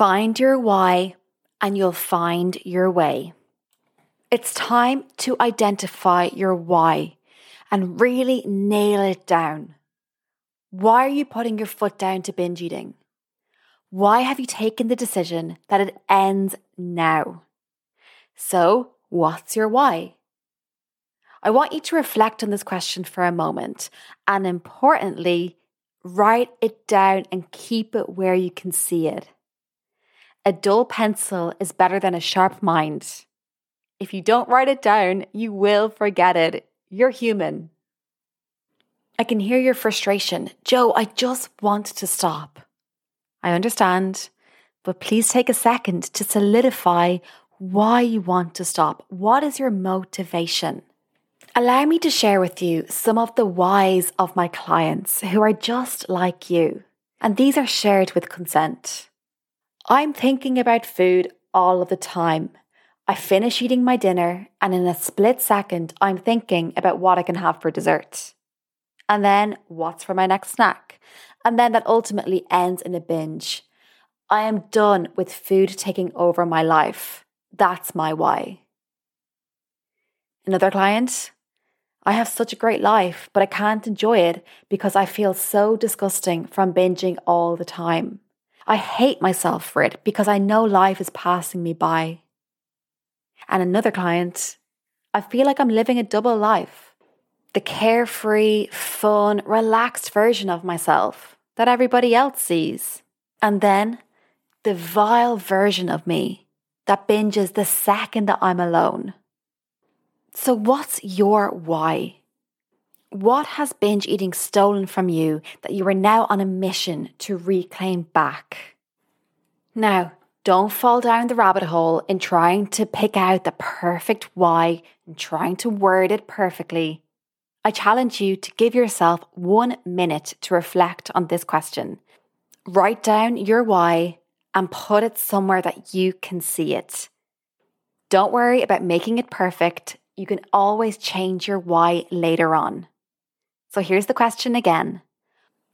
Find your why and you'll find your way. It's time to identify your why and really nail it down. Why are you putting your foot down to binge eating? Why have you taken the decision that it ends now? So, what's your why? I want you to reflect on this question for a moment and importantly, write it down and keep it where you can see it. A dull pencil is better than a sharp mind. If you don't write it down, you will forget it. You're human. I can hear your frustration. Jo, I just want to stop. I understand, but please take a second to solidify why you want to stop. What is your motivation? Allow me to share with you some of the whys of my clients who are just like you, and these are shared with consent. I'm thinking about food all of the time. I finish eating my dinner, and in a split second, I'm thinking about what I can have for dessert. And then, what's for my next snack? And then that ultimately ends in a binge. I am done with food taking over my life. That's my why. Another client, I have such a great life, but I can't enjoy it because I feel so disgusting from binging all the time. I hate myself for it because I know life is passing me by. And another client, I feel like I'm living a double life. The carefree, fun, relaxed version of myself that everybody else sees. And then the vile version of me that binges the second that I'm alone. So, what's your why? What has binge eating stolen from you that you are now on a mission to reclaim back? Now, don't fall down the rabbit hole in trying to pick out the perfect why and trying to word it perfectly. I challenge you to give yourself one minute to reflect on this question. Write down your why and put it somewhere that you can see it. Don't worry about making it perfect you can always change your why later on. So here's the question again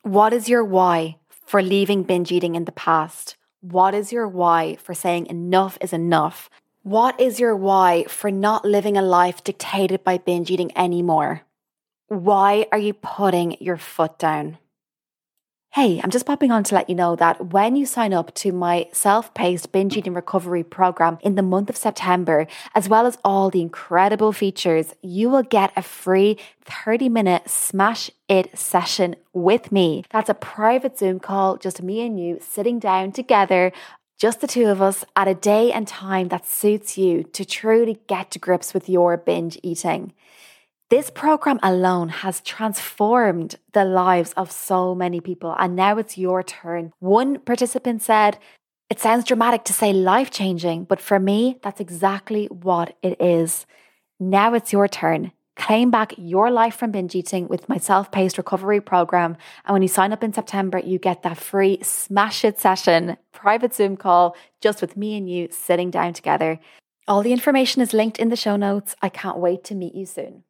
What is your why for leaving binge eating in the past? What is your why for saying enough is enough? What is your why for not living a life dictated by binge eating anymore? Why are you putting your foot down? Hey, I'm just popping on to let you know that when you sign up to my self paced binge eating recovery program in the month of September, as well as all the incredible features, you will get a free 30 minute smash it session with me. That's a private Zoom call, just me and you sitting down together just the two of us at a day and time that suits you to truly get to grips with your binge eating. This program alone has transformed the lives of so many people, and now it's your turn. One participant said, It sounds dramatic to say life changing, but for me, that's exactly what it is. Now it's your turn. Claim back your life from binge eating with my self paced recovery program. And when you sign up in September, you get that free smash it session, private Zoom call, just with me and you sitting down together. All the information is linked in the show notes. I can't wait to meet you soon.